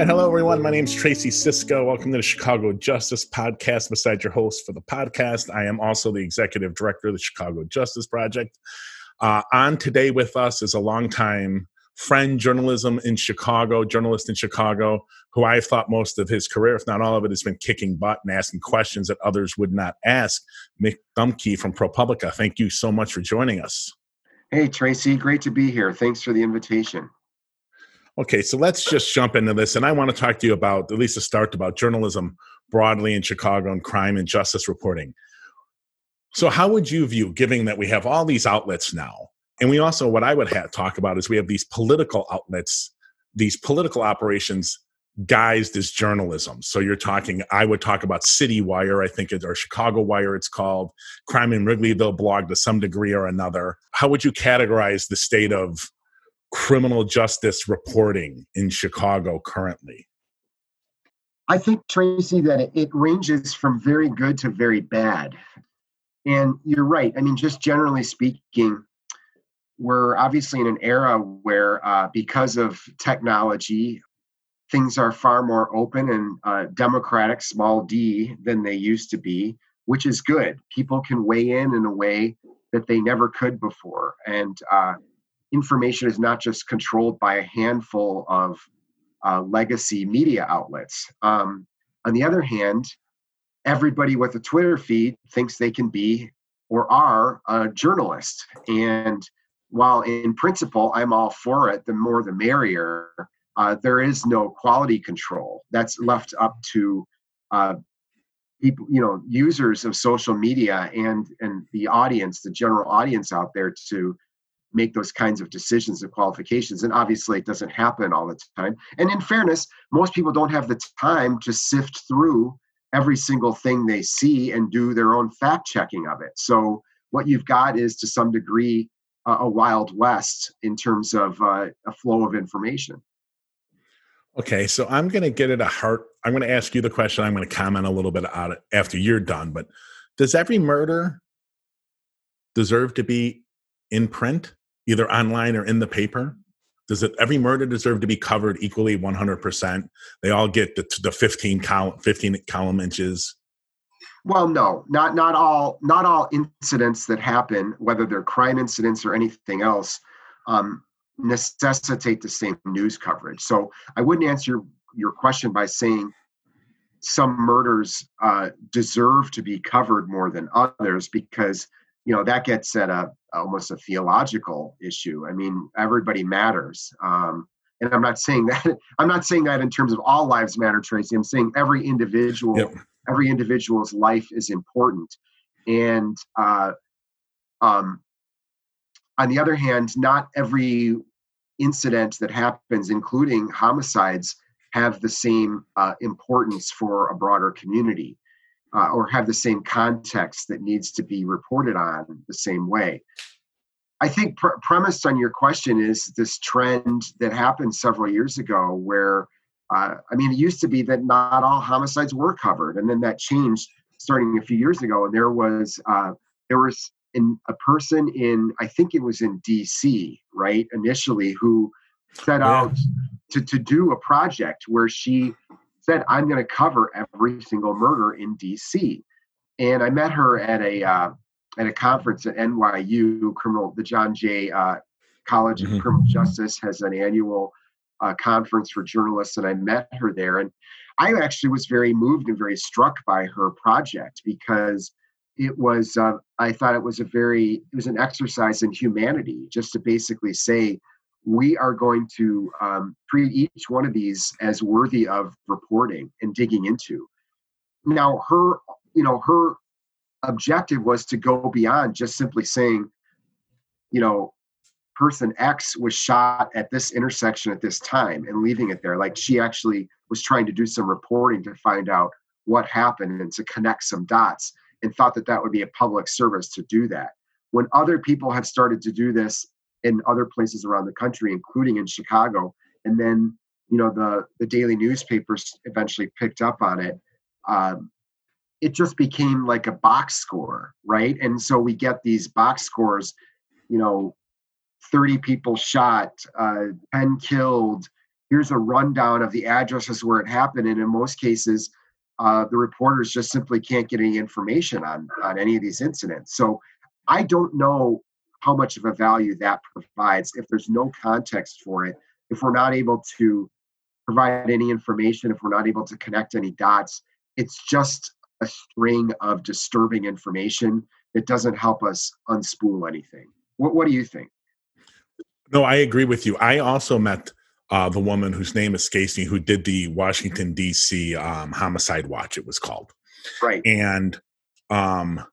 right, hello everyone. My name is Tracy Siska. Welcome to the Chicago Justice Podcast. Beside your host for the podcast, I am also the executive director of the Chicago Justice Project. Uh, on today with us is a longtime friend, journalism in Chicago, journalist in Chicago, who I have thought most of his career, if not all of it, has been kicking butt and asking questions that others would not ask. Mick Dumke from ProPublica. Thank you so much for joining us. Hey, Tracy, great to be here. Thanks for the invitation. Okay, so let's just jump into this. And I want to talk to you about, at least to start, about journalism broadly in Chicago and crime and justice reporting. So, how would you view, given that we have all these outlets now, and we also, what I would have, talk about is we have these political outlets, these political operations guised as journalism. So you're talking, I would talk about City Wire, I think, it, or Chicago Wire, it's called, Crime in Wrigleyville blog to some degree or another. How would you categorize the state of criminal justice reporting in Chicago currently? I think, Tracy, that it ranges from very good to very bad. And you're right. I mean, just generally speaking, we're obviously in an era where, uh, because of technology, things are far more open and uh, democratic, small d, than they used to be, which is good. People can weigh in in a way that they never could before. And uh, information is not just controlled by a handful of uh, legacy media outlets. Um, on the other hand, everybody with a Twitter feed thinks they can be or are a journalist. And while in principle I'm all for it, the more the merrier, uh, there is no quality control. That's left up to uh, people, you know, users of social media and and the audience, the general audience out there, to make those kinds of decisions and qualifications. And obviously, it doesn't happen all the time. And in fairness, most people don't have the time to sift through every single thing they see and do their own fact checking of it. So what you've got is to some degree uh, a wild west in terms of uh, a flow of information. Okay, so I'm going to get at a heart. I'm going to ask you the question. I'm going to comment a little bit on it after you're done. But does every murder deserve to be in print, either online or in the paper? Does it every murder deserve to be covered equally 100%? They all get the, the 15 column 15 column inches. Well, no, not not all not all incidents that happen, whether they're crime incidents or anything else, um, necessitate the same news coverage. So I wouldn't answer your, your question by saying some murders uh, deserve to be covered more than others because you know that gets at a almost a theological issue. I mean, everybody matters. Um, and I'm not saying that I'm not saying that in terms of all lives matter, Tracy. I'm saying every individual, yep. every individual's life is important. And uh, um, on the other hand, not every incident that happens, including homicides, have the same uh, importance for a broader community uh, or have the same context that needs to be reported on the same way. I think pr- premised on your question is this trend that happened several years ago where uh, I mean, it used to be that not all homicides were covered, and then that changed starting a few years ago. And there was uh, there was in a person in I think it was in D.C. right initially who set yeah. out to to do a project where she said, "I'm going to cover every single murder in D.C." And I met her at a uh, at a conference at NYU, criminal the John Jay uh, College of mm-hmm. Criminal Justice has an annual uh, conference for journalists, and I met her there. And I actually was very moved and very struck by her project because it was uh, i thought it was a very it was an exercise in humanity just to basically say we are going to um, treat each one of these as worthy of reporting and digging into now her you know her objective was to go beyond just simply saying you know person x was shot at this intersection at this time and leaving it there like she actually was trying to do some reporting to find out what happened and to connect some dots and thought that that would be a public service to do that. When other people have started to do this in other places around the country, including in Chicago, and then you know the the daily newspapers eventually picked up on it. Um, it just became like a box score, right? And so we get these box scores, you know, 30 people shot, uh, 10 killed, here's a rundown of the addresses where it happened. And in most cases, uh, the reporters just simply can't get any information on, on any of these incidents. So I don't know how much of a value that provides if there's no context for it, if we're not able to provide any information, if we're not able to connect any dots. It's just a string of disturbing information that doesn't help us unspool anything. What, what do you think? No, I agree with you. I also met uh, the woman whose name escapes me who did the Washington D.C. Um, homicide watch. It was called right, and um,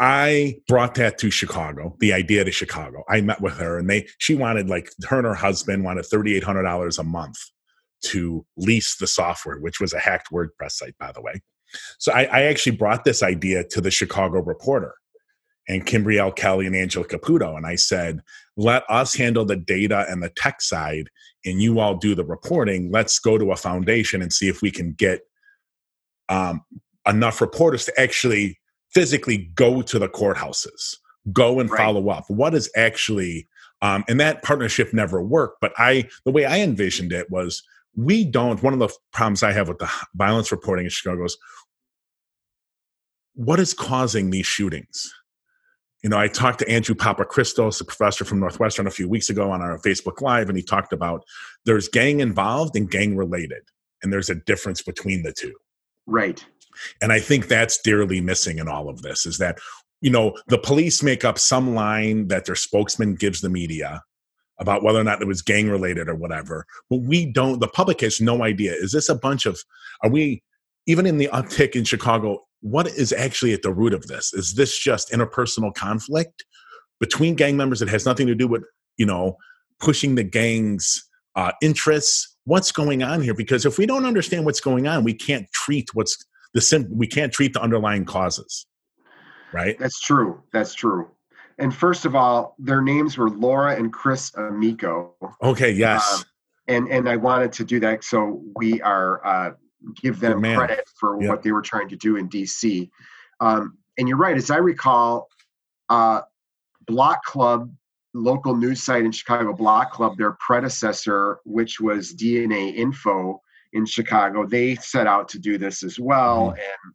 I brought that to Chicago. The idea to Chicago. I met with her, and they she wanted like her and her husband wanted thirty eight hundred dollars a month to lease the software, which was a hacked WordPress site, by the way. So I, I actually brought this idea to the Chicago Reporter and Kimbriell Kelly and Angela Caputo. And I said, let us handle the data and the tech side, and you all do the reporting. Let's go to a foundation and see if we can get um, enough reporters to actually physically go to the courthouses, go and right. follow up. What is actually, um, and that partnership never worked. But I, the way I envisioned it was, we don't. One of the problems I have with the violence reporting in Chicago is, what is causing these shootings? you know, I talked to Andrew Papachristos, a professor from Northwestern, a few weeks ago on our Facebook Live, and he talked about there's gang involved and gang related, and there's a difference between the two. Right. And I think that's dearly missing in all of this is that, you know, the police make up some line that their spokesman gives the media about whether or not it was gang related or whatever. But we don't, the public has no idea. Is this a bunch of, are we, even in the uptick in Chicago, what is actually at the root of this? Is this just interpersonal conflict between gang members that has nothing to do with, you know, pushing the gang's uh, interests? What's going on here? Because if we don't understand what's going on, we can't treat what's the sim- we can't treat the underlying causes. Right? That's true. That's true. And first of all, their names were Laura and Chris Amico. Okay. Yes. Uh, and and I wanted to do that so we are uh, give them credit for yep. what they were trying to do in DC. Um, and you're right, as I recall, uh, Block Club, local news site in Chicago, Block Club, their predecessor, which was DNA Info in Chicago, they set out to do this as well. Mm-hmm. And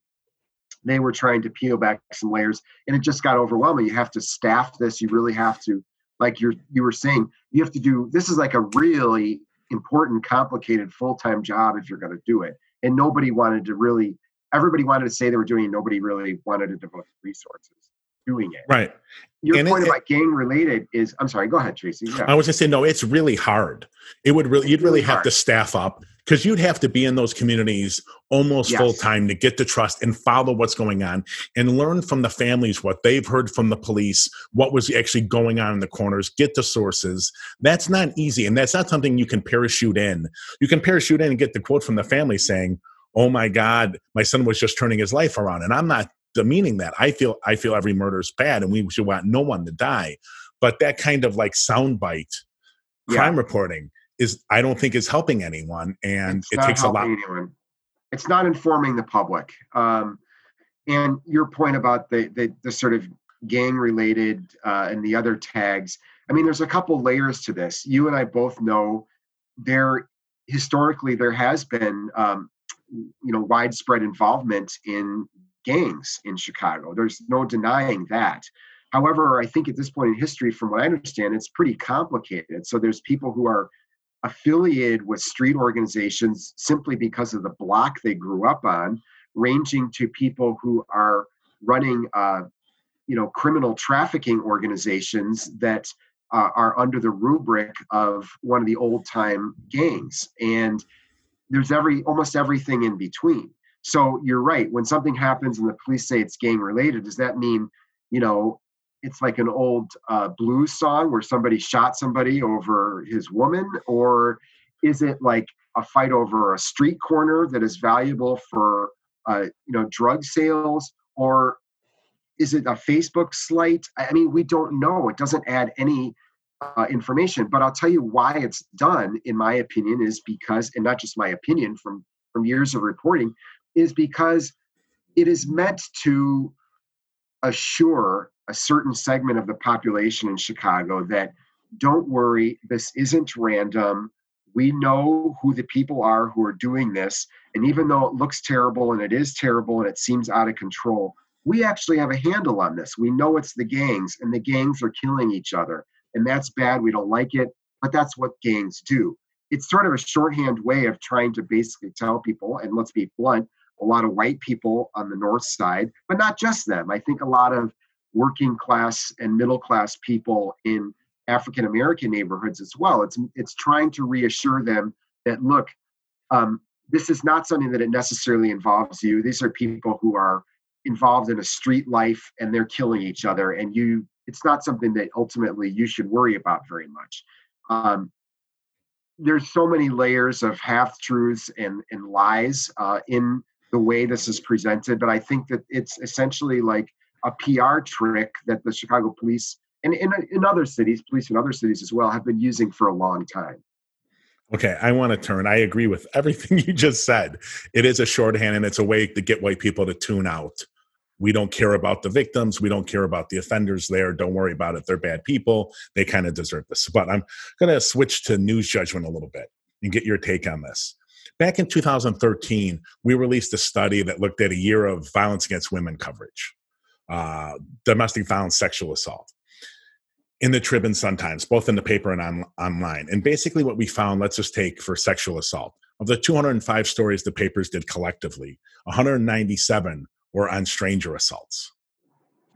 they were trying to peel back some layers, and it just got overwhelming. You have to staff this. You really have to, like you're, you were saying, you have to do. This is like a really important, complicated full time job if you're going to do it and nobody wanted to really everybody wanted to say they were doing it nobody really wanted to devote resources doing it right your and point it, about gang related is i'm sorry go ahead tracy yeah. i was just saying no it's really hard it would really you'd really, really have hard. to staff up because you'd have to be in those communities almost yes. full time to get the trust and follow what's going on and learn from the families what they've heard from the police what was actually going on in the corners get the sources that's not easy and that's not something you can parachute in you can parachute in and get the quote from the family saying oh my god my son was just turning his life around and i'm not demeaning that i feel i feel every murder is bad and we should want no one to die but that kind of like soundbite crime yeah. reporting is I don't think is helping anyone, and it's it takes a lot. Anyone. It's not informing the public. Um, and your point about the the, the sort of gang related uh, and the other tags. I mean, there's a couple layers to this. You and I both know there historically there has been um, you know widespread involvement in gangs in Chicago. There's no denying that. However, I think at this point in history, from what I understand, it's pretty complicated. So there's people who are affiliated with street organizations simply because of the block they grew up on, ranging to people who are running, uh, you know, criminal trafficking organizations that uh, are under the rubric of one of the old time gangs. And there's every almost everything in between. So you're right. When something happens and the police say it's gang related, does that mean, you know, it's like an old uh, blues song where somebody shot somebody over his woman? Or is it like a fight over a street corner that is valuable for uh, you know drug sales? Or is it a facebook slight? I mean we don't know. It doesn't add any uh, information. But i'll tell you why it's done in my opinion is because and not just my opinion from from years of reporting is because it is meant to assure a certain segment of the population in Chicago that don't worry, this isn't random. We know who the people are who are doing this. And even though it looks terrible and it is terrible and it seems out of control, we actually have a handle on this. We know it's the gangs, and the gangs are killing each other. And that's bad. We don't like it, but that's what gangs do. It's sort of a shorthand way of trying to basically tell people, and let's be blunt, a lot of white people on the north side, but not just them. I think a lot of working class and middle class people in African American neighborhoods as well. It's it's trying to reassure them that look, um, this is not something that it necessarily involves you. These are people who are involved in a street life and they're killing each other, and you. It's not something that ultimately you should worry about very much. Um, there's so many layers of half truths and and lies uh, in the way this is presented, but I think that it's essentially like a PR trick that the Chicago police and in, in other cities, police in other cities as well, have been using for a long time. Okay, I want to turn. I agree with everything you just said. It is a shorthand and it's a way to get white people to tune out. We don't care about the victims. We don't care about the offenders there. Don't worry about it. They're bad people. They kind of deserve this. But I'm going to switch to news judgment a little bit and get your take on this. Back in 2013, we released a study that looked at a year of violence against women coverage, uh, domestic violence, sexual assault in the Trib and Sun Times, both in the paper and on, online. And basically, what we found, let's just take for sexual assault. Of the 205 stories the papers did collectively, 197 were on stranger assaults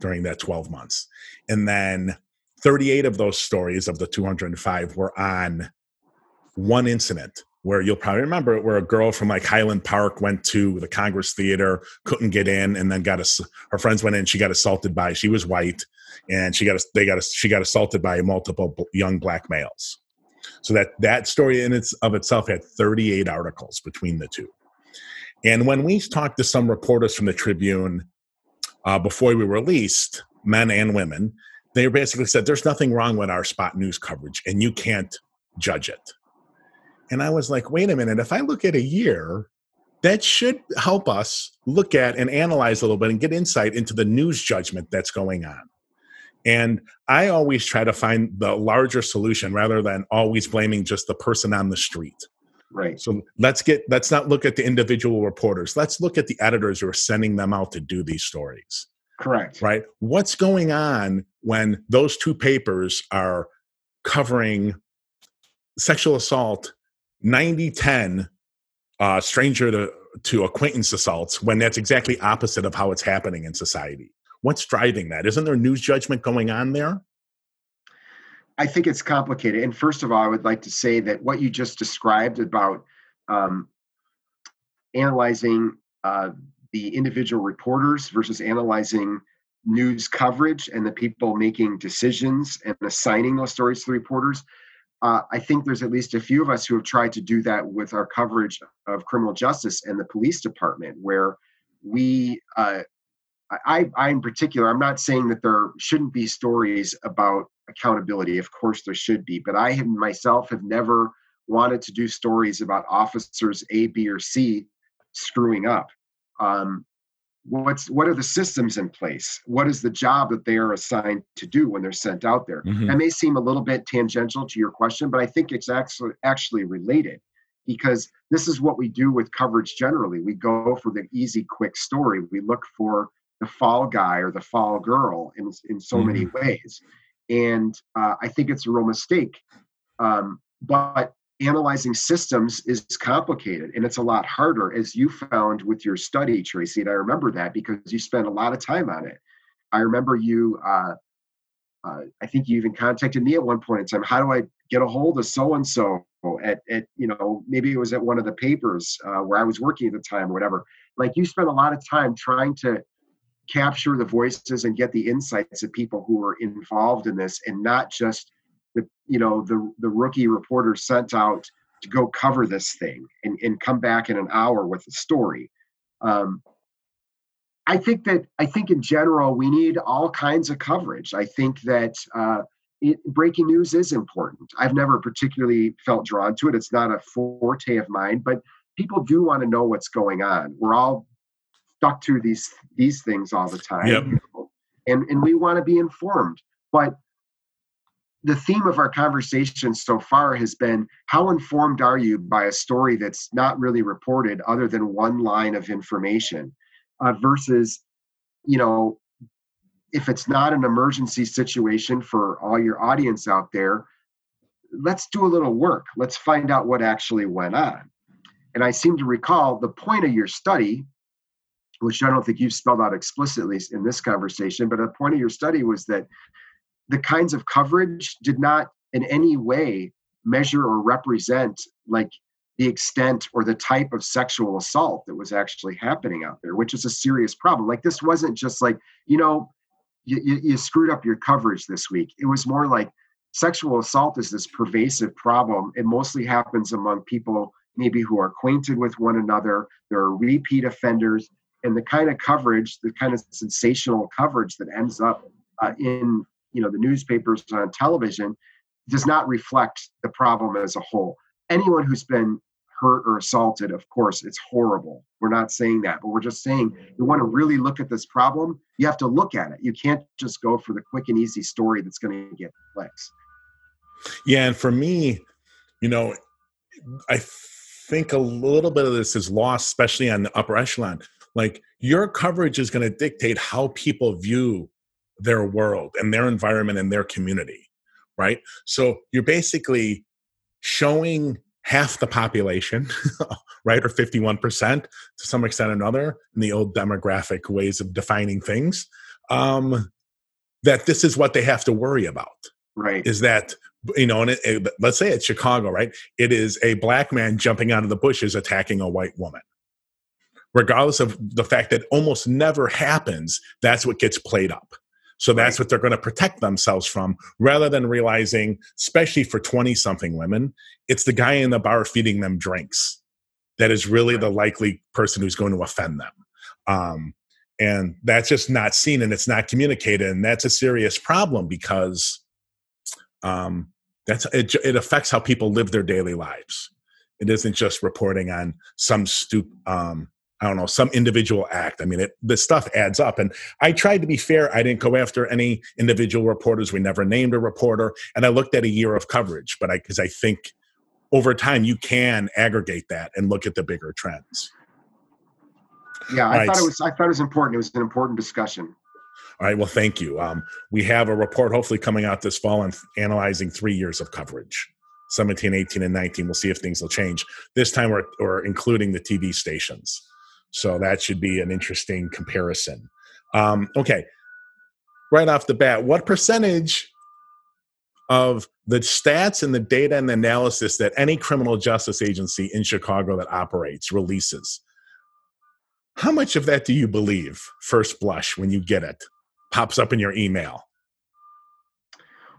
during that 12 months. And then 38 of those stories of the 205 were on one incident where you'll probably remember where a girl from like Highland Park went to the Congress Theater, couldn't get in, and then got a, her friends went in. She got assaulted by. She was white, and she got they got she got assaulted by multiple young black males. So that that story in its of itself had 38 articles between the two. And when we talked to some reporters from the Tribune uh, before we released, men and women, they basically said there's nothing wrong with our spot news coverage, and you can't judge it. And I was like, wait a minute, if I look at a year, that should help us look at and analyze a little bit and get insight into the news judgment that's going on. And I always try to find the larger solution rather than always blaming just the person on the street. Right. So let's get let's not look at the individual reporters. Let's look at the editors who are sending them out to do these stories. Correct. Right? What's going on when those two papers are covering sexual assault 90 10 uh, stranger to, to acquaintance assaults when that's exactly opposite of how it's happening in society? What's driving that? Isn't there news judgment going on there? I think it's complicated. And first of all, I would like to say that what you just described about um, analyzing uh, the individual reporters versus analyzing news coverage and the people making decisions and assigning those stories to the reporters. Uh, I think there's at least a few of us who have tried to do that with our coverage of criminal justice and the police department, where we uh, I, I in particular, I'm not saying that there shouldn't be stories about accountability. Of course, there should be, but I have myself have never wanted to do stories about officers A, B, or C screwing up. Um, what's what are the systems in place? What is the job that they are assigned to do when they're sent out there? Mm-hmm. That may seem a little bit tangential to your question, but I think it's actually actually related because this is what we do with coverage generally. We go for the easy, quick story. We look for the fall guy or the fall girl in, in so mm-hmm. many ways. And uh, I think it's a real mistake. Um, but analyzing systems is complicated and it's a lot harder, as you found with your study, Tracy. And I remember that because you spent a lot of time on it. I remember you, uh, uh, I think you even contacted me at one point in time. How do I get a hold of so and so at, at, you know, maybe it was at one of the papers uh, where I was working at the time or whatever. Like you spent a lot of time trying to capture the voices and get the insights of people who were involved in this and not just the you know the the rookie reporter sent out to go cover this thing and, and come back in an hour with a story. Um, i think that i think in general we need all kinds of coverage. I think that uh, it, breaking news is important. I've never particularly felt drawn to it. It's not a forte of mine but people do want to know what's going on. We're all stuck to these these things all the time yep. and and we want to be informed. But the theme of our conversation so far has been how informed are you by a story that's not really reported other than one line of information? Uh, versus you know if it's not an emergency situation for all your audience out there let's do a little work. Let's find out what actually went on. And i seem to recall the point of your study which i don't think you've spelled out explicitly in this conversation but the point of your study was that the kinds of coverage did not in any way measure or represent like the extent or the type of sexual assault that was actually happening out there which is a serious problem. Like this wasn't just like you know you, you, you screwed up your coverage this week. It was more like sexual assault is this pervasive problem. It mostly happens among people maybe who are acquainted with one another there are repeat offenders and the kind of coverage the kind of sensational coverage that ends up uh, in you know the newspapers on television does not reflect the problem as a whole. Anyone who's been hurt or assaulted of course it's horrible. We're not saying that but we're just saying you want to really look at this problem you have to look at it. You can't just go for the quick and easy story that's going to get clicks. Yeah and for me you know i think a little bit of this is lost especially on the upper echelon. Like your coverage is going to dictate how people view their world and their environment and their community, right? So you're basically showing half the population, right, or 51% to some extent or another, in the old demographic ways of defining things, um, that this is what they have to worry about. Right. Is that, you know, and it, it, let's say it's Chicago, right? It is a black man jumping out of the bushes attacking a white woman. Regardless of the fact that almost never happens, that's what gets played up. So that's what they're going to protect themselves from rather than realizing, especially for 20 something women, it's the guy in the bar feeding them drinks that is really the likely person who's going to offend them. Um, and that's just not seen and it's not communicated. And that's a serious problem because um, that's it, it affects how people live their daily lives. It isn't just reporting on some stupid um, I don't know, some individual act. I mean, it, the stuff adds up. And I tried to be fair. I didn't go after any individual reporters. We never named a reporter. And I looked at a year of coverage, but I, because I think over time you can aggregate that and look at the bigger trends. Yeah, I right. thought it was, I thought it was important. It was an important discussion. All right. Well, thank you. Um, we have a report hopefully coming out this fall and analyzing three years of coverage 17, 18, and 19. We'll see if things will change. This time we're, we're including the TV stations. So that should be an interesting comparison. Um, okay, right off the bat, what percentage of the stats and the data and the analysis that any criminal justice agency in Chicago that operates releases? How much of that do you believe, first blush, when you get it, pops up in your email?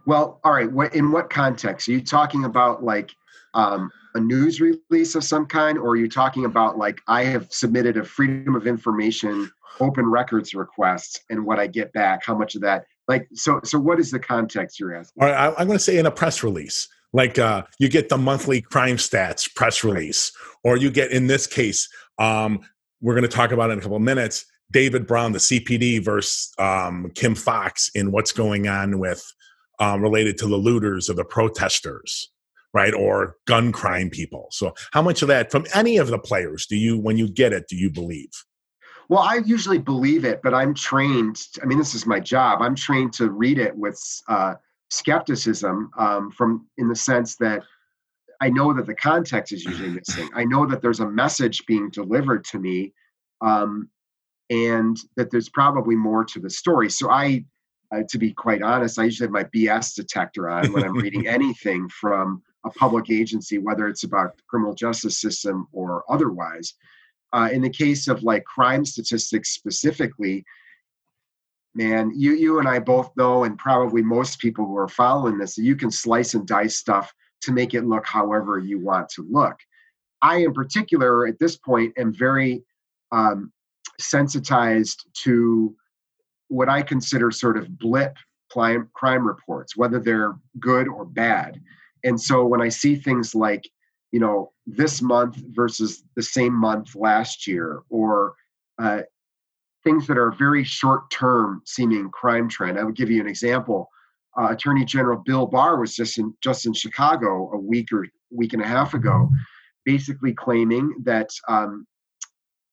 Well, all right. In what context are you talking about? Like um, a news release of some kind, or are you talking about like I have submitted a freedom of information open records request and what I get back? How much of that? Like, so so what is the context you're asking? All right, I'm going to say in a press release, like uh, you get the monthly crime stats press release, or you get in this case, um, we're going to talk about in a couple of minutes. David Brown, the CPD versus um, Kim Foxx in what's going on with um, related to the looters or the protesters right or gun crime people. So how much of that from any of the players do you when you get it do you believe? Well i usually believe it but i'm trained i mean this is my job. I'm trained to read it with uh, skepticism um, from in the sense that i know that the context is usually missing. I know that there's a message being delivered to me um, and that there's probably more to the story. So i uh, to be quite honest i usually have my bs detector on when i'm reading anything from a public agency, whether it's about the criminal justice system or otherwise. Uh, in the case of like crime statistics specifically, man, you you and I both know, and probably most people who are following this, you can slice and dice stuff to make it look however you want to look. I, in particular, at this point, am very um, sensitized to what I consider sort of blip crime, crime reports, whether they're good or bad. And so when I see things like, you know, this month versus the same month last year, or uh, things that are very short term seeming crime trend, I would give you an example. uh, Attorney General Bill Barr was just in just in Chicago a week or week and a half ago, basically claiming that um,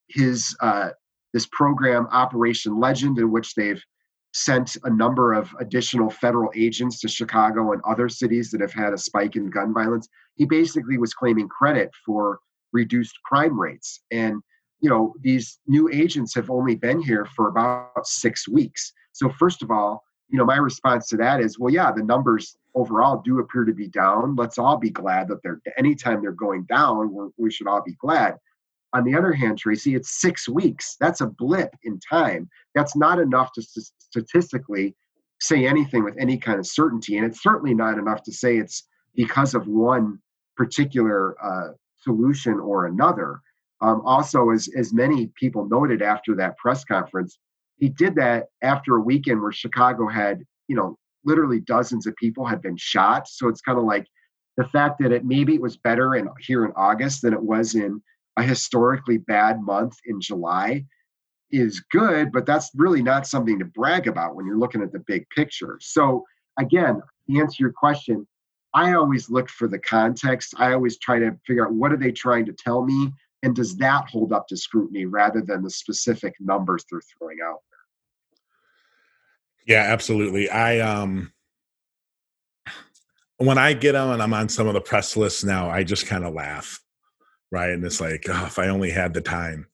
his uh, this program Operation Legend, in which they've sent a number of additional federal agents to Chicago and other cities that have had a spike in gun violence. He basically was claiming credit for reduced crime rates. And, you know, these new agents have only been here for about six weeks. So, first of all, you know, my response to that is, well, yeah, the numbers overall do appear to be down. Let's all be glad that they're anytime they're going down, we we should all be glad. On the other hand, Tracy, it's six weeks. That's a blip in time. That's not enough to st- statistically say anything with any kind of certainty. And it's certainly not enough to say it's because of one particular uh, solution or another. Um, also, as, as many people noted after that press conference, he did that after a weekend where Chicago had, you know, literally dozens of people had been shot. So it's kind of like the fact that it maybe it was better in here in August than it was in a historically bad month in July is good, but that's really not something to brag about when you're looking at the big picture. So, again, to answer your question, I always look for the context. I always try to figure out what are they trying to tell me and does that hold up to scrutiny rather than the specific numbers they're throwing out there. Yeah, absolutely. I um when I get on I'm on some of the press lists now, I just kind of laugh right? And it's like, oh, if I only had the time,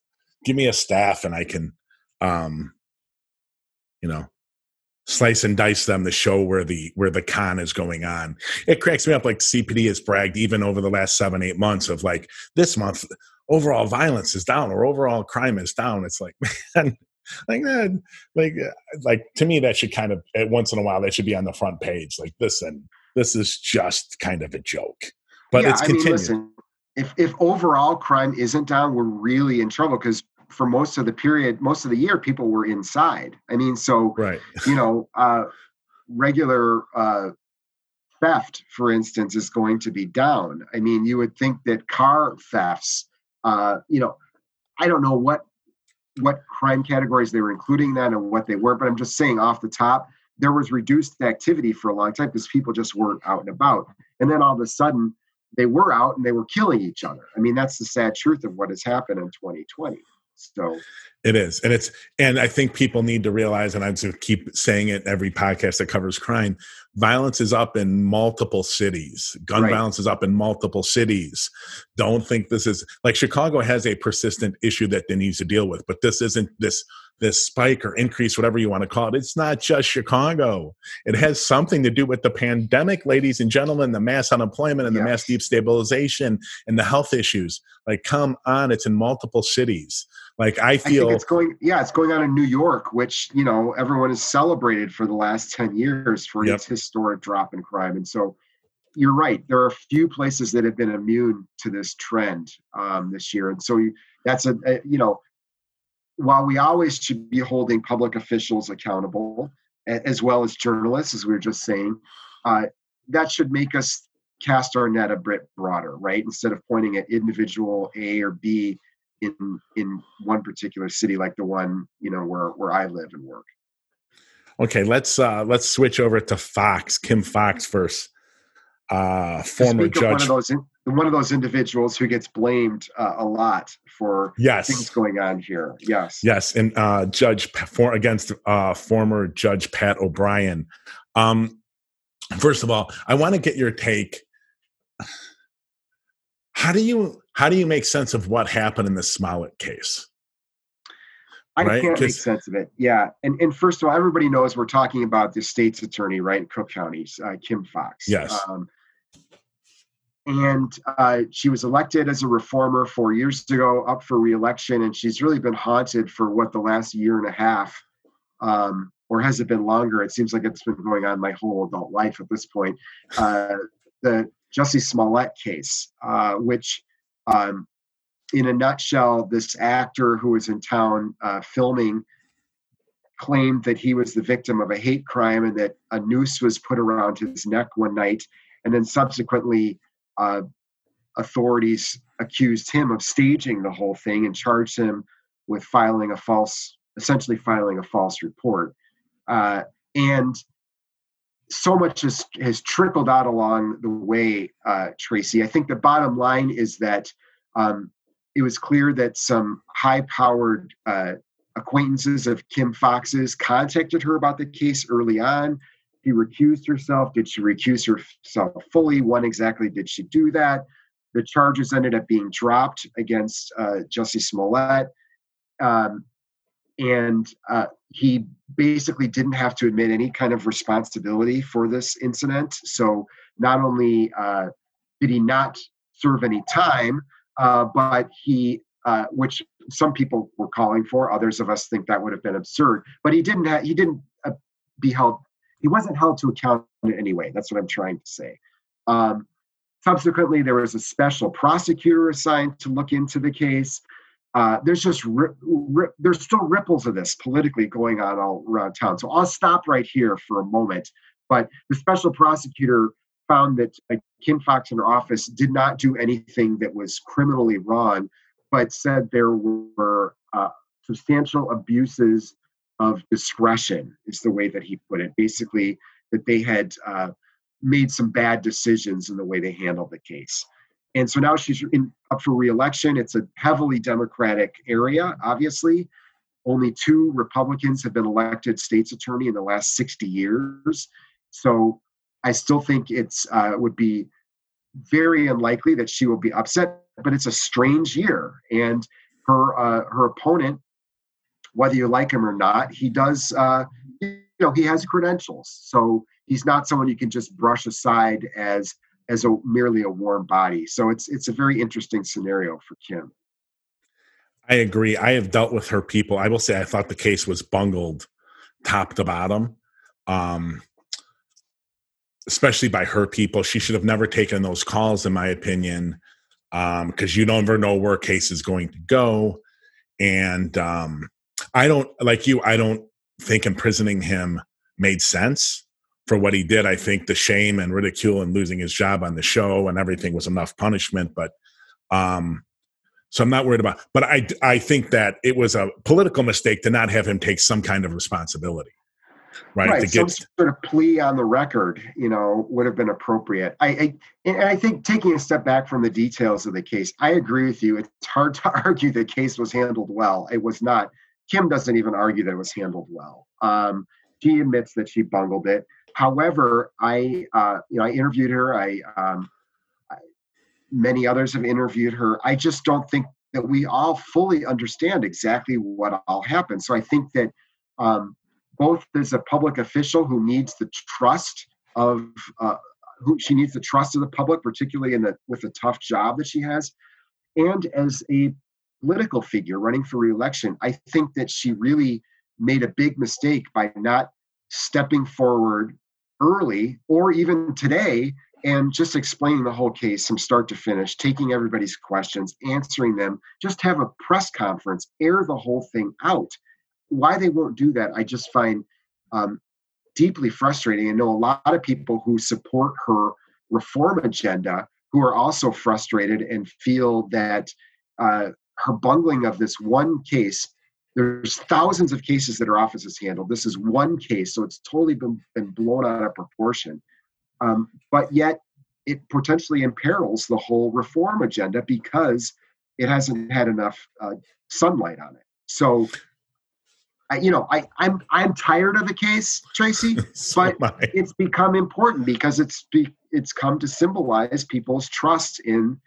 give me a staff and I can, um, you know, slice and dice them to show where the where the con is going on. It cracks me up like CPD has bragged even over the last seven eight months of like this month overall violence is down or overall crime is down. It's like man. Like that, like, uh, like to me, that should kind of once in a while that should be on the front page. Like, listen, this is just kind of a joke, but yeah, it's continuing. I mean, listen, if if overall crime isn't down, we're really in trouble because for most of the period, most of the year, people were inside. I mean, so right, you know, uh, regular uh, theft, for instance, is going to be down. I mean, you would think that car thefts, uh, you know, I don't know what what crime categories they were including that and what they were, but I'm just saying off the top, there was reduced activity for a long time because people just weren't out and about. And then all of a sudden, they were out and they were killing each other. I mean, that's the sad truth of what has happened in 2020. So it is. And it's, and I think people need to realize, and I just keep saying it every podcast that covers crime violence is up in multiple cities. Gun right. violence is up in multiple cities. Don't think this is like Chicago has a persistent issue that they needs to deal with, but this isn't this this spike or increase, whatever you want to call it. It's not just Chicago. It has something to do with the pandemic, ladies and gentlemen, the mass unemployment and the mass destabilization and the health issues. Like, come on, it's in multiple cities. Like, I feel I it's going, yeah, it's going on in New York, which, you know, everyone has celebrated for the last 10 years for yep. its historic drop in crime. And so, you're right. There are a few places that have been immune to this trend um, this year, and so you, that's a, a, you know while we always should be holding public officials accountable, as well as journalists, as we were just saying, uh, that should make us cast our net a bit broader, right? Instead of pointing at individual A or B in in one particular city, like the one you know where where I live and work. Okay, let's uh, let's switch over to Foxx. Kim Foxx first, uh, former judge one of those individuals who gets blamed uh, a lot for yes. things going on here. Yes. Yes. And uh, Judge for against uh, former Judge Pat O'Brien. Um, first of all, I want to get your take. How do you how do you make sense of what happened in the Smollett case? I right? can't make sense of it. Yeah, and and first of all, everybody knows we're talking about the state's attorney, right, in Cook County, uh, Kim Foxx. Yes. Um, and uh, she was elected as a reformer four years ago, up for reelection, and she's really been haunted for what the last year and a half, um, or has it been longer? It seems like it's been going on my whole adult life at this point. Uh, the Jussie Smollett case, uh, which, um, in a nutshell, this actor who was in town uh, filming claimed that he was the victim of a hate crime and that a noose was put around his neck one night, and then subsequently uh, authorities accused him of staging the whole thing and charged him with filing a false, essentially filing a false report. Uh, and so much has, has trickled out along the way, uh, Tracy. I think the bottom line is that um, it was clear that some high powered uh, acquaintances of Kim Foxx's contacted her about the case early on. She recused herself. Did she recuse herself fully? When exactly did she do that? The charges ended up being dropped against uh, Jussie Smollett. Um, and uh, he basically didn't have to admit any kind of responsibility for this incident. So not only uh, did he not serve any time, uh, but he, uh, which some people were calling for, others of us think that would have been absurd. But he didn't. Ha- he didn't uh, be held. He wasn't held to account anyway. That's what I'm trying to say. Um, subsequently, there was a special prosecutor assigned to look into the case uh, there's just there's still ripples of this politically going on all around town. So I'll stop right here for a moment. But the special prosecutor found that uh, Kim Foxx in her office did not do anything that was criminally wrong, but said there were uh, substantial abuses of discretion, is the way that he put it. Basically, that they had uh, made some bad decisions in the way they handled the case. And so now she's in, up for reelection. It's a heavily Democratic area, obviously. Only two Republicans have been elected state's attorney in the last 60 years. So I still think it's uh, would be very unlikely that she will be upset. But it's a strange year, and her uh, her opponent, whether you like him or not, he does. Uh, you know, he has credentials, so he's not someone you can just brush aside as as a merely a warm body. So it's it's a very interesting scenario for Kim. I agree. I have dealt with her people. I will say I thought the case was bungled top to bottom. Um, especially by her people. She should have never taken those calls, in my opinion, because um, you never know where a case is going to go. And um, I don't, like you, I don't think imprisoning him made sense for what he did. I think the shame and ridicule and losing his job on the show and everything was enough punishment. But um, so I'm not worried about. But I I think that it was a political mistake to not have him take some kind of responsibility. Right, right. To some get, sort of plea on the record, you know, would have been appropriate. I, I and I think taking a step back from the details of the case, I agree with you. It's hard to argue the case was handled well. It was not. Kim doesn't even argue that it was handled well. Um, she admits that she bungled it. However, I uh, you know I interviewed her. I, um, I, many others have interviewed her. I just don't think that we all fully understand exactly what all happened. So I think that um, both as a public official who needs the trust of uh, who she needs the trust of the public, particularly in the with the tough job that she has, and as a political figure running for reelection, I think that she really made a big mistake by not stepping forward early or even today and just explaining the whole case from start to finish, taking everybody's questions, answering them, just have a press conference, air the whole thing out. Why they won't do that, I just find um, deeply frustrating. I know a lot of people who support her reform agenda who are also frustrated and feel that uh, her bungling of this one case there's thousands of cases that her office has handled. This is one case, so it's totally been, been blown out of proportion. Um, but yet, it potentially imperils the whole reform agenda because it hasn't had enough uh, sunlight on it. So, I, you know, I, I'm I'm tired of the case, Tracy, so but it's become important because it's be, it's come to symbolize people's trust in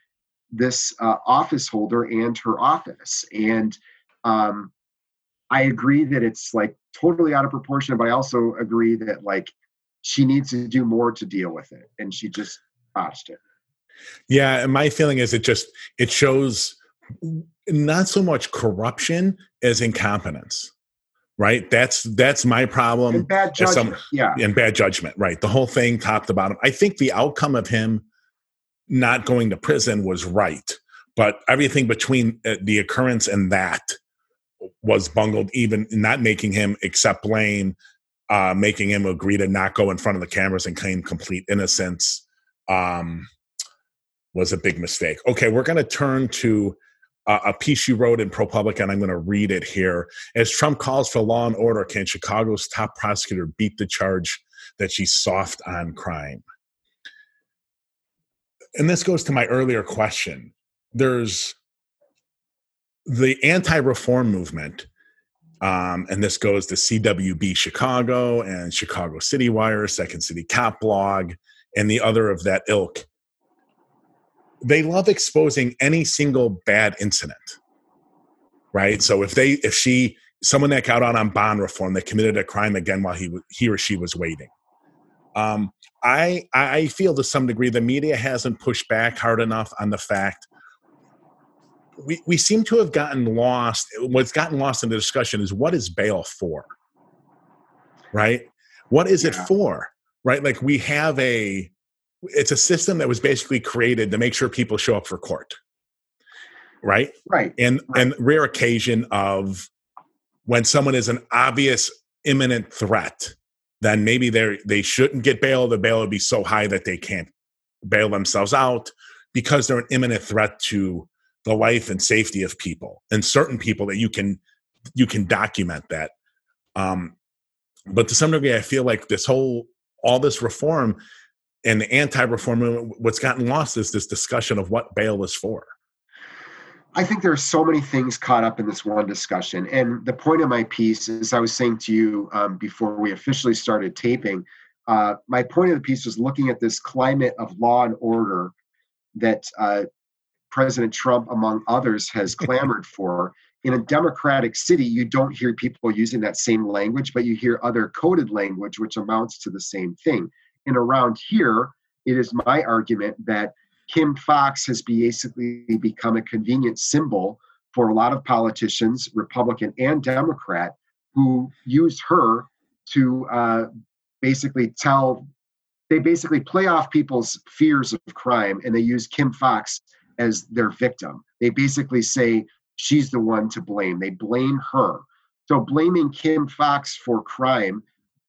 this uh, office holder and her office, and um, I agree that it's like totally out of proportion, but I also agree that like she needs to do more to deal with it, and she just botched it. Yeah, and my feeling is it just it shows not so much corruption as incompetence. Right. That's that's my problem. And bad judgment. Some, yeah. And bad judgment. Right. The whole thing, top to bottom. I think the outcome of him not going to prison was right, but everything between uh, the occurrence and that was bungled, even not making him accept blame, uh, making him agree to not go in front of the cameras and claim complete innocence um, was a big mistake. Okay, we're going to turn to uh, a piece you wrote in ProPublica, and I'm going to read it here. As Trump calls for law and order, can Chicago's top prosecutor beat the charge that she's soft on crime. And this goes to my earlier question. There's the anti reform movement, um, and this goes to CWB Chicago and Chicago City Wire, Second City Cop Blog, and the other of that ilk. They love exposing any single bad incident, right? So if they, if she, someone that got out on bond reform that committed a crime again while he he or she was waiting. Um, I I feel to some degree the media hasn't pushed back hard enough on the fact we, we seem to have gotten lost. What's gotten lost in the discussion is what is bail for? Right? What is yeah. it for? Right? Like we have a it's a system that was basically created to make sure people show up for court. Right? Right. And right. and rare occasion of when someone is an obvious imminent threat, then maybe they they shouldn't get bail. The bail would be so high that they can't bail themselves out because they're an imminent threat to the life and safety of people and certain people that you can you can document that um but to some degree i feel like this whole all this reform and the anti-reform movement what's gotten lost is this discussion of what bail is for I think there are so many things caught up in this one discussion. And the point of my piece, as I was saying to you um, before we officially started taping, uh, my point of the piece was looking at this climate of law and order that uh, President Trump, among others, has clamored for. In a democratic city, you don't hear people using that same language, but you hear other coded language, which amounts to the same thing. And around here, it is my argument that Kim Foxx has basically become a convenient symbol for a lot of politicians, Republican and Democrat, who use her to uh, basically tell, they basically play off people's fears of crime and they use Kim Foxx as their victim. They basically say she's the one to blame. They blame her. So blaming Kim Foxx for crime,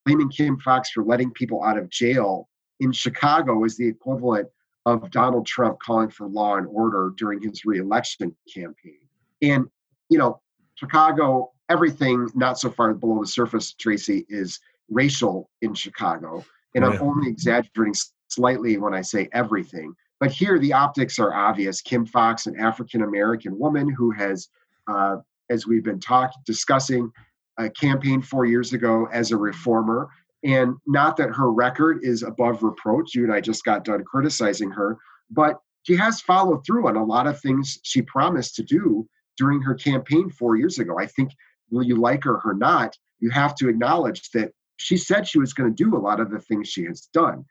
blaming Kim Foxx for letting people out of jail in Chicago is the equivalent of Donald Trump calling for law and order during his reelection campaign. And, you know, Chicago, everything not so far below the surface, Tracy, is racial in Chicago. And I'm only exaggerating slightly when I say everything. But here, the optics are obvious. Kim Foxx, an African American woman who has, uh, as we've been talking, discussing, uh, campaigned four years ago as a reformer. And not that her record is above reproach. You and I just got done criticizing her, but she has followed through on a lot of things she promised to do during her campaign four years ago. I think, will you like her or not, you have to acknowledge that she said she was going to do a lot of the things she has done.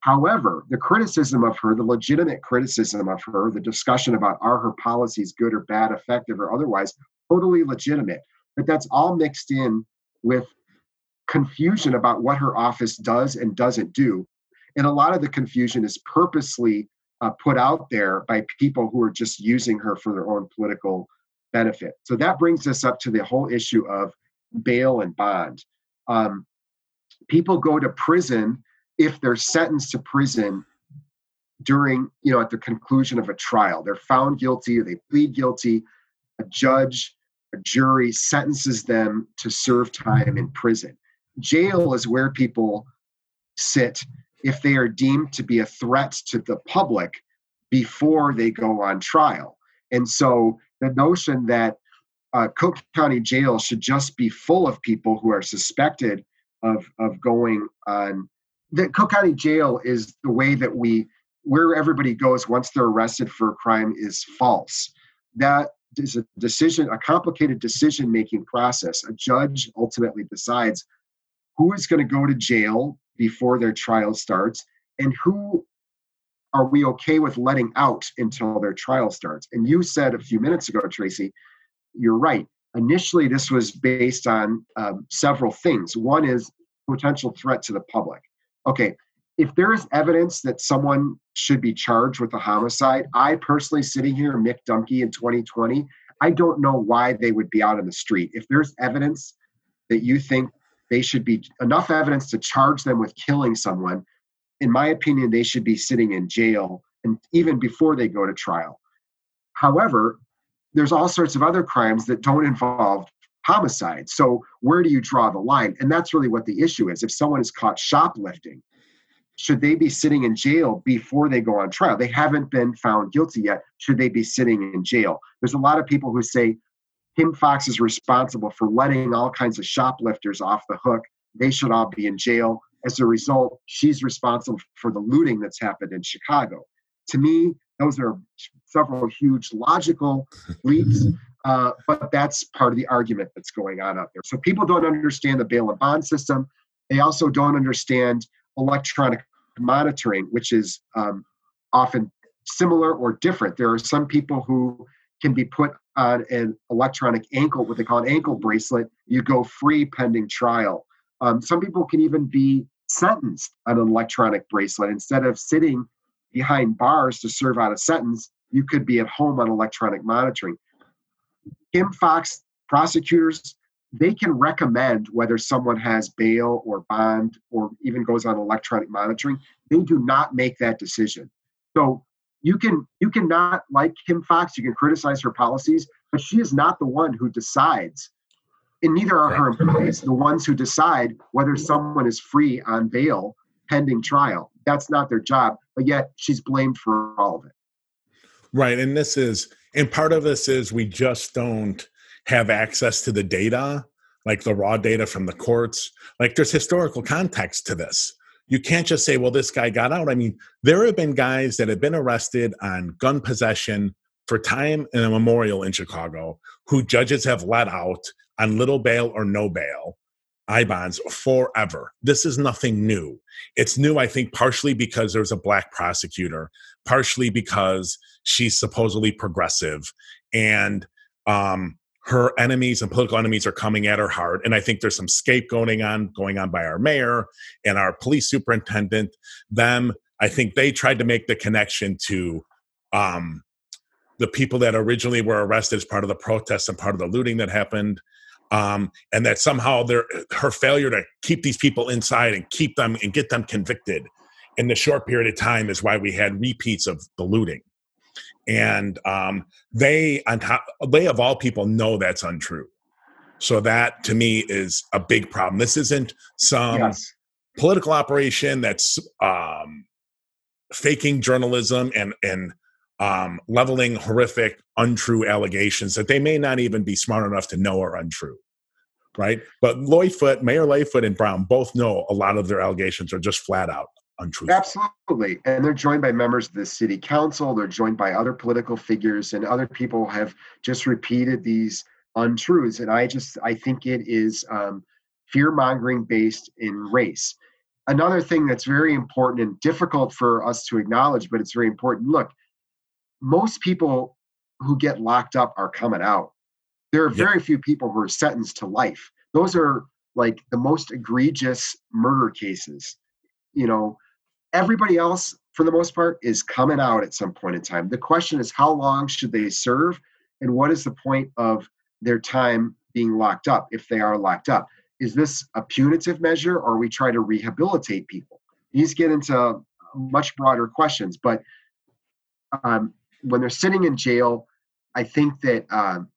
However, the criticism of her, the legitimate criticism of her, the discussion about are her policies good or bad, effective or otherwise, totally legitimate. But that's all mixed in with confusion about what her office does and doesn't do. And a lot of the confusion is purposely uh, put out there by people who are just using her for their own political benefit. So that brings us up to the whole issue of bail and bond. Um, people go to prison if they're sentenced to prison during, you know, at the conclusion of a trial. They're found guilty or they plead guilty. A judge, a jury sentences them to serve time in prison. Jail is where people sit if they are deemed to be a threat to the public before they go on trial. And so the notion that uh, Cook County Jail should just be full of people who are suspected of, of going on the Cook County Jail is the way that we where everybody goes once they're arrested for a crime is false. That is a decision, a complicated decision making process. A judge ultimately decides who is going to go to jail before their trial starts and who are we okay with letting out until their trial starts. And you said a few minutes ago, Tracy, you're right. Initially, this was based on um, several things. One is potential threat to the public okay, if there is evidence that someone should be charged with a homicide, I personally sitting here, Mick Dumke in 2020, I don't know why they would be out in the street. If there's evidence that you think they should be enough evidence to charge them with killing someone, in my opinion, they should be sitting in jail and even before they go to trial. However, there's all sorts of other crimes that don't involve homicide. So where do you draw the line? And that's really what the issue is. If someone is caught shoplifting, should they be sitting in jail before they go on trial? They haven't been found guilty yet. Should they be sitting in jail? There's a lot of people who say Kim Foxx is responsible for letting all kinds of shoplifters off the hook. They should all be in jail. As a result, she's responsible for the looting that's happened in Chicago. To me, those are several huge logical leaps, uh, but that's part of the argument that's going on out there. So people don't understand the bail and bond system. They also don't understand electronic monitoring, which is um, often similar or different. There are some people who can be put on an electronic ankle, what they call an ankle bracelet. You go free pending trial. Um, some people can even be sentenced on an electronic bracelet instead of sitting behind bars to serve out a sentence. You could be at home on electronic monitoring. Kim Foxx prosecutors they can recommend whether someone has bail or bond or even goes on electronic monitoring. They do not make that decision. So you can you cannot like Kim Foxx, you can criticize her policies, but she is not the one who decides. And neither are her employees, the ones who decide whether someone is free on bail pending trial. That's not their job, but yet she's blamed for all of it. Right. And this is, and part of this is we just don't have access to the data, like the raw data from the courts. Like there's historical context to this. You can't just say, well, this guy got out. I mean, there have been guys that have been arrested on gun possession for time and a memorial in Chicago who judges have let out on little bail or no bail I bonds forever. This is nothing new. It's new, I think, partially because there's a black prosecutor, partially because she's supposedly progressive, and um, her enemies and political enemies are coming at her hard. And I think there's some scapegoating on going on by our mayor and our police superintendent. Them, I think they tried to make the connection to um, the people that originally were arrested as part of the protests and part of the looting that happened. Um, and that somehow their her failure to keep these people inside and keep them and get them convicted in the short period of time is why we had repeats of the looting and um, they on top they of all people know that's untrue. So that to me is a big problem. This isn't some yes. political operation that's um, faking journalism and and um, leveling horrific untrue allegations that they may not even be smart enough to know are untrue right? But Lightfoot, mayor Lightfoot and brown both know a lot of their allegations are just flat out untruthful. Absolutely. And they're joined by members of the city council, they're joined by other political figures, and other people have just repeated these untruths. And I just, I think it is um, fear mongering based in race. Another thing that's very important and difficult for us to acknowledge, but it's very important look, most people who get locked up are coming out. There are very yep. few people who are sentenced to life. Those are like the most egregious murder cases. You know, Everybody else, for the most part, is coming out at some point in time. The question is, how long should they serve? And what is the point of their time being locked up if they are locked up? Is this a punitive measure or we try to rehabilitate people? These get into much broader questions. But um, when they're sitting in jail, I think that, um,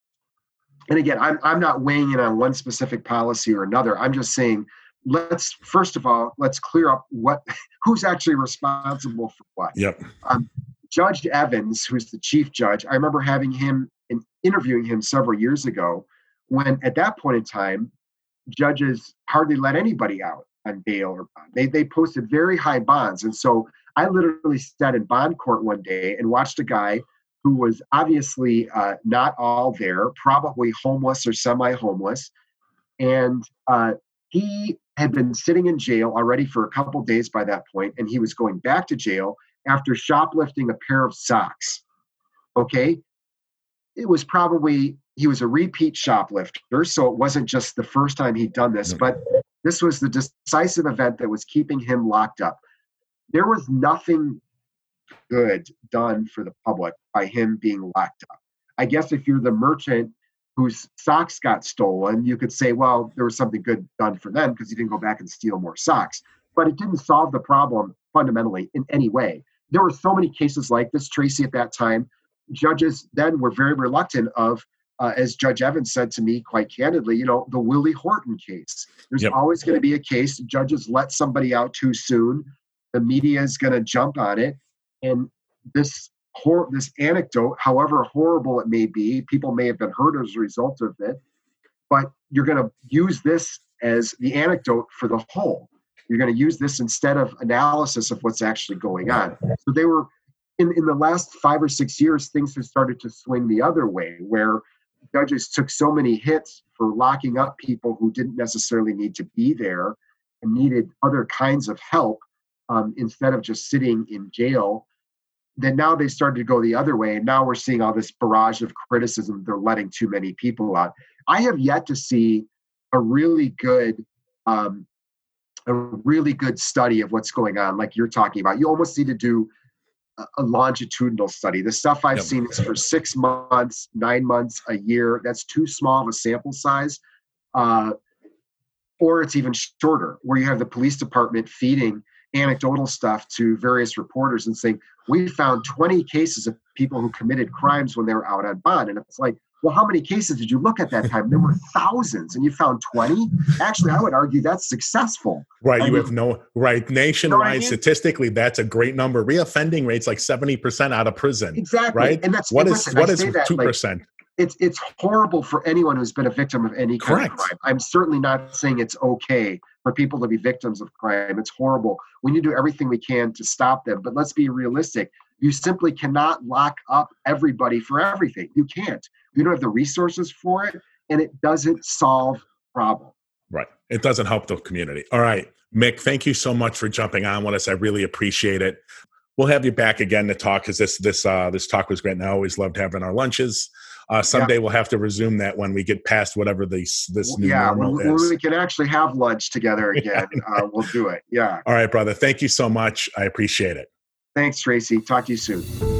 and again, I'm, I'm not weighing in on one specific policy or another. I'm just saying let's first of all let's clear up what who's actually responsible for what. Yep. Um, judge Evans, who's the chief judge, I remember having him and interviewing him several years ago. When at that point in time, judges hardly let anybody out on bail or bond. They they posted very high bonds, and so I literally sat in bond court one day and watched a guy who was obviously uh, not all there, probably homeless or semi-homeless, and uh, he had been sitting in jail already for a couple days by that point, and he was going back to jail after shoplifting a pair of socks. Okay. It was probably, he was a repeat shoplifter, so it wasn't just the first time he'd done this, mm-hmm. but this was the decisive event that was keeping him locked up. There was nothing good done for the public by him being locked up. I guess if you're the merchant whose socks got stolen, you could say, well, there was something good done for them because he didn't go back and steal more socks. But it didn't solve the problem fundamentally in any way. There were so many cases like this, Tracy, at that time. Judges then were very reluctant of uh, as Judge Evans said to me quite candidly, you know, the Willie Horton case. There's yep. always going to be a case judges let somebody out too soon. The media is going to jump on it, and this hor- this anecdote, however horrible it may be, people may have been hurt as a result of it, but you're going to use this as the anecdote for the whole. You're going to use this instead of analysis of what's actually going on. So they were in, in the last five or six years, things have started to swing the other way, where judges took so many hits for locking up people who didn't necessarily need to be there and needed other kinds of help um, instead of just sitting in jail. Then now they started to go the other way, and now we're seeing all this barrage of criticism. They're letting too many people out. I have yet to see a really good um, a really good study of what's going on, like you're talking about. You almost need to do a longitudinal study. The stuff I've yep. seen is for six months, nine months, a year. That's too small of a sample size. Uh, or it's even shorter, where you have the police department feeding anecdotal stuff to various reporters and saying, We found 20 cases of people who committed crimes when they were out on bond. And it's like, well, how many cases did you look at that time? There were thousands, and you found 20. Actually, I would argue that's successful. Right. I you mean, have no right. Nationwide, I mean? statistically, that's a great number. Reoffending rates like 70% out of prison. Exactly. Right. And that's what is listen, what is two percent? Like, it's it's horrible for anyone who's been a victim of any kind Correct. of crime. I'm certainly not saying it's okay for people to be victims of crime. It's horrible. We need to do everything we can to stop them. But let's be realistic. You simply cannot lock up everybody for everything. You can't. You don't have the resources for it, and it doesn't solve problem. Right. It doesn't help the community. All right. Mick, thank you so much for jumping on with us. I really appreciate it. We'll have you back again to talk because this this uh, this talk was great, and I always loved having our lunches. Uh, someday yeah. we'll have to resume that when we get past whatever this this new yeah, normal when, is. When we can actually have lunch together again, uh, we'll do it. Yeah. All right, brother. Thank you so much. I appreciate it. Thanks, Tracy. Talk to you soon.